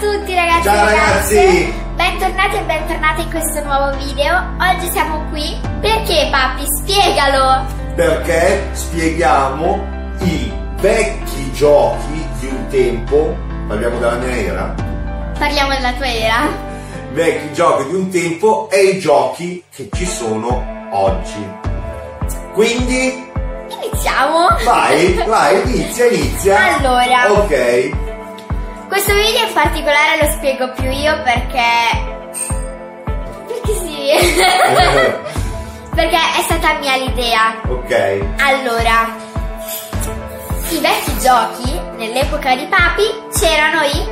tutti ragazzi Ciao ragazze. ragazzi! Bentornati e bentornate in questo nuovo video. Oggi siamo qui perché papi, spiegalo! Perché spieghiamo i vecchi giochi di un tempo, parliamo della mia era, Parliamo della tua era. vecchi giochi di un tempo e i giochi che ci sono oggi. Quindi Iniziamo! vai, vai, inizia, inizia. Allora. Ok, Questo video in particolare lo spiego più io perché... Perché sì. perché è stata mia l'idea. ok. Allora, i vecchi giochi nell'epoca di papi c'erano i...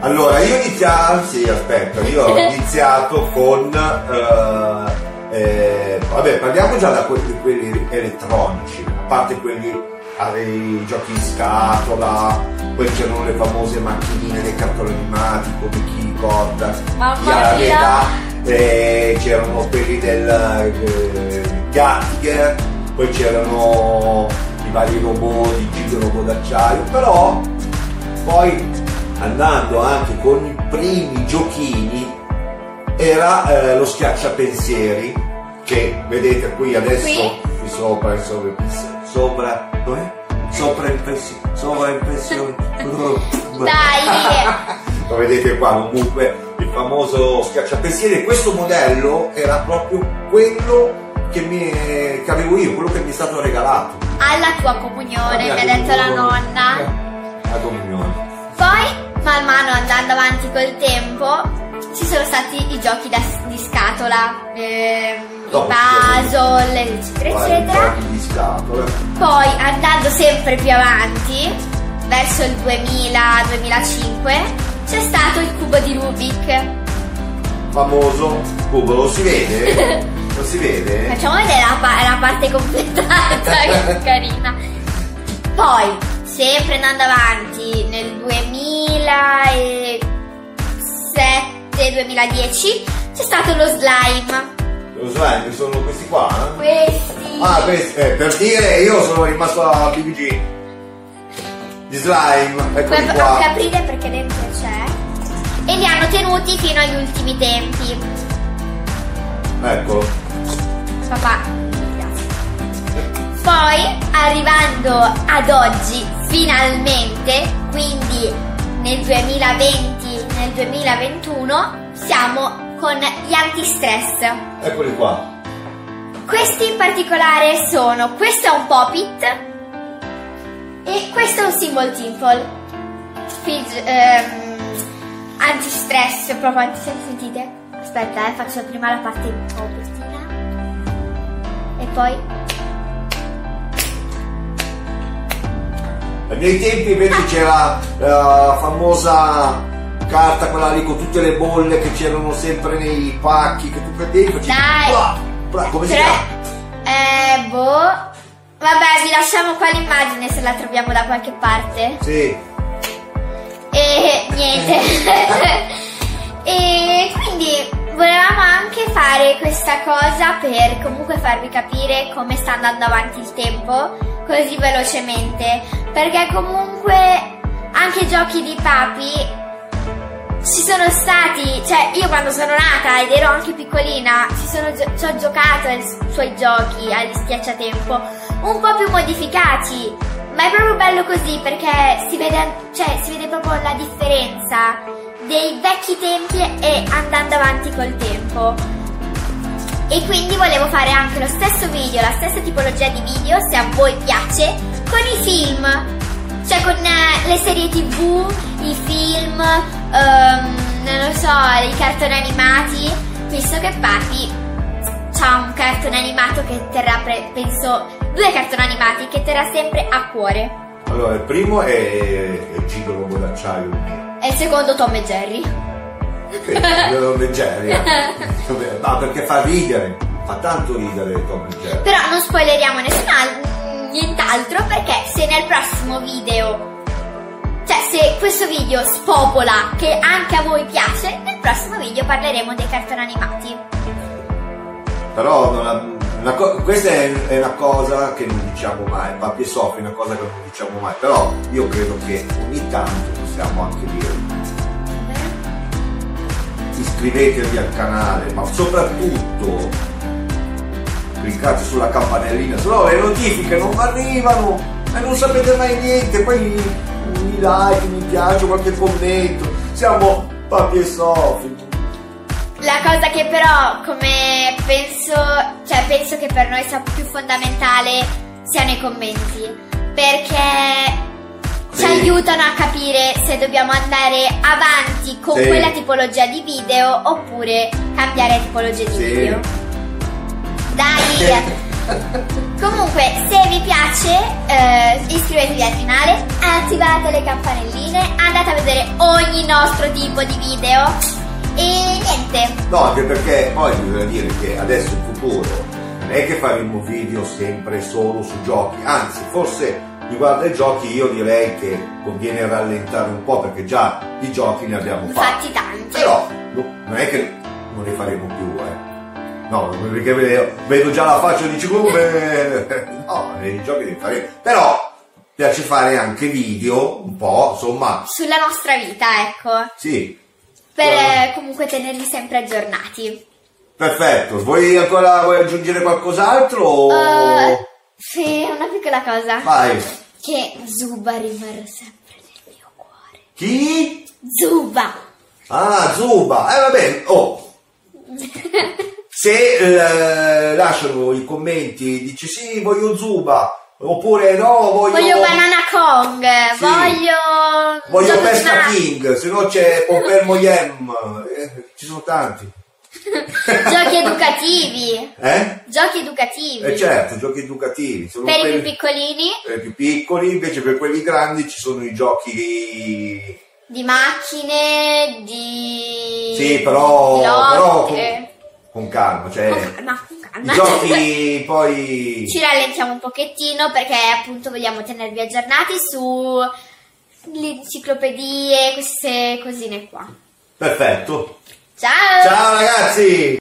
Allora, io ho iniziato, sì, aspetta, io ho iniziato con, eh, eh, vabbè, parliamo già da quelli, quelli elettronici, a parte quelli, eh, i giochi in scatola, poi c'erano le famose macchinine dei cartoni animati, come chi ricorda, Mamma chi ha la mia. età, eh, c'erano quelli del eh, Gattiger, poi c'erano i vari robot di Gigo Robot d'acciaio, però poi andando anche con i primi giochini era eh, lo schiacciapensieri che vedete qui adesso Qui? qui sopra sopra sopra dov'è? sopra impressione sopra impressione Dai! lo vedete qua comunque il famoso schiacciapensieri questo modello era proprio quello che, mi, che avevo io quello che mi è stato regalato Alla tua comunione, mi ha detto la nonna. Eh, la comunione Poi, man mano andando avanti col tempo, ci sono stati i giochi da- di scatola, ehm, i No, puzzle, eccetera, eccetera. di scatola Poi, andando sempre più avanti, verso il 2000-2005, c'è stato il cubo di Rubik. famoso cubo, lo si vede? lo si vede? Facciamo vedere la, pa- la parte completata, che carina. Poi, sempre andando avanti, nel 2007-2010 c'è stato lo slime. Lo slime sono questi qua? eh? Questi. Ah, questi, eh, per dire io sono rimasto a BBG di slime, Puoi eccoli anche qua. aprire perché dentro c'è. E li hanno tenuti fino agli ultimi tempi. Eccolo. Papà. Poi, arrivando ad oggi, finalmente, quindi nel 2020, nel 2021, siamo con gli antistress. Eccoli qua. Questi in particolare sono, questo è un pop-it e questo è un symbol timple. Fidg- ehm, antistress, proprio antistress, sentite? Aspetta, eh, faccio prima la parte un po' bruttina. E poi... Ai miei tempi invece c'era eh, la famosa carta, quella lì con tutte le bolle che c'erano sempre nei pacchi che tu prendevi. facevi Dai! bla, bla, come si Tre... chiama? Eh, boh... Vabbè, vi lasciamo qua l'immagine se la troviamo da qualche parte. Sì. E niente. e quindi volevamo anche fare questa cosa per comunque farvi capire come sta andando avanti il tempo così velocemente. Perché comunque anche giochi di papi ci sono stati, cioè io quando sono nata ed ero anche piccolina, ci, sono ci ho giocato ai suoi giochi, agli schiacciatempo, un po' più modificati, ma è proprio bello così perché si vede, cioè, si vede proprio la differenza dei vecchi tempi e andando avanti col tempo. E quindi volevo fare anche lo stesso video, la stessa tipologia di video, se a voi piace, con i film. Cioè con eh, le serie tv, i film, ehm, non lo so, i cartoni animati, visto che Papi c'ha un cartone animato che terrà, pre- penso, due cartoni animati che terrà sempre a cuore. Allora, il primo è, è Gigo Robot d'acciaio. E il secondo Tom e Jerry. Sì, io non leggeria. No, perché fa ridere. Fa tanto ridere Tom e Jerry. Però non spoileriamo nessun al- nient'altro perché se nel prossimo video, cioè se questo video spopola che anche a voi piace, nel prossimo video parleremo dei cartoni animati. Però non questa è, è una cosa che non diciamo mai, Papi e Sofì è una cosa che non diciamo mai, però io credo che ogni tanto possiamo anche dire iscrivetevi al canale, ma soprattutto cliccate sulla campanellina, se no le notifiche non arrivano e non sapete mai niente, poi mi like, mi piace, qualche commento, siamo papi e sofi. La cosa che però, come penso, cioè penso che per noi sia più fondamentale siano i commenti, perché Sì. ci aiutano a capire se dobbiamo andare avanti con Sì. quella tipologia di video oppure cambiare tipologia di Sì. video. Dai! Comunque, se vi piace, eh, iscrivetevi al canale, attivate le campanelline, andate a vedere ogni nostro tipo di video e niente. No, anche perché poi bisogna dire che adesso in futuro non è che faremo video sempre solo su giochi, anzi forse riguardo ai giochi io direi che conviene rallentare un po' perché già di giochi ne abbiamo fatti. Infatti tanti. Però no, non è che non ne faremo più, eh. No, perché vedo, vedo già la faccia di come. No, nei giochi ne faremo. Però piace fare anche video, un po', insomma, Sulla nostra vita, ecco. sì. Per eh, comunque tenerli sempre aggiornati. Perfetto, vuoi ancora vuoi aggiungere qualcos'altro? Eh, sì, una piccola cosa. Vai. Che Zuba rimarrà sempre nel mio cuore. Chi? Zuba! Ah, Zuba. Eh vabbè, oh. Se eh, lasciano i commenti, dici sì, voglio Zuba, oppure no, voglio... Voglio Banana Kong, Sì. voglio... Voglio Pesca. King, se no c'è Pompermo Yem, eh, ci sono tanti. Giochi educativi. Eh? Giochi educativi. Eh certo, giochi educativi. Sono Per i quelli- più piccolini, per i più piccoli, invece per quelli grandi ci sono i giochi... di macchine, di... Sì, però, di però. Con calma, cioè Con calma, con calma. i giochi poi... Ci rallentiamo un pochettino perché appunto vogliamo tenervi aggiornati su le enciclopedie, queste cosine qua. Perfetto. Ciao! Ciao ragazzi!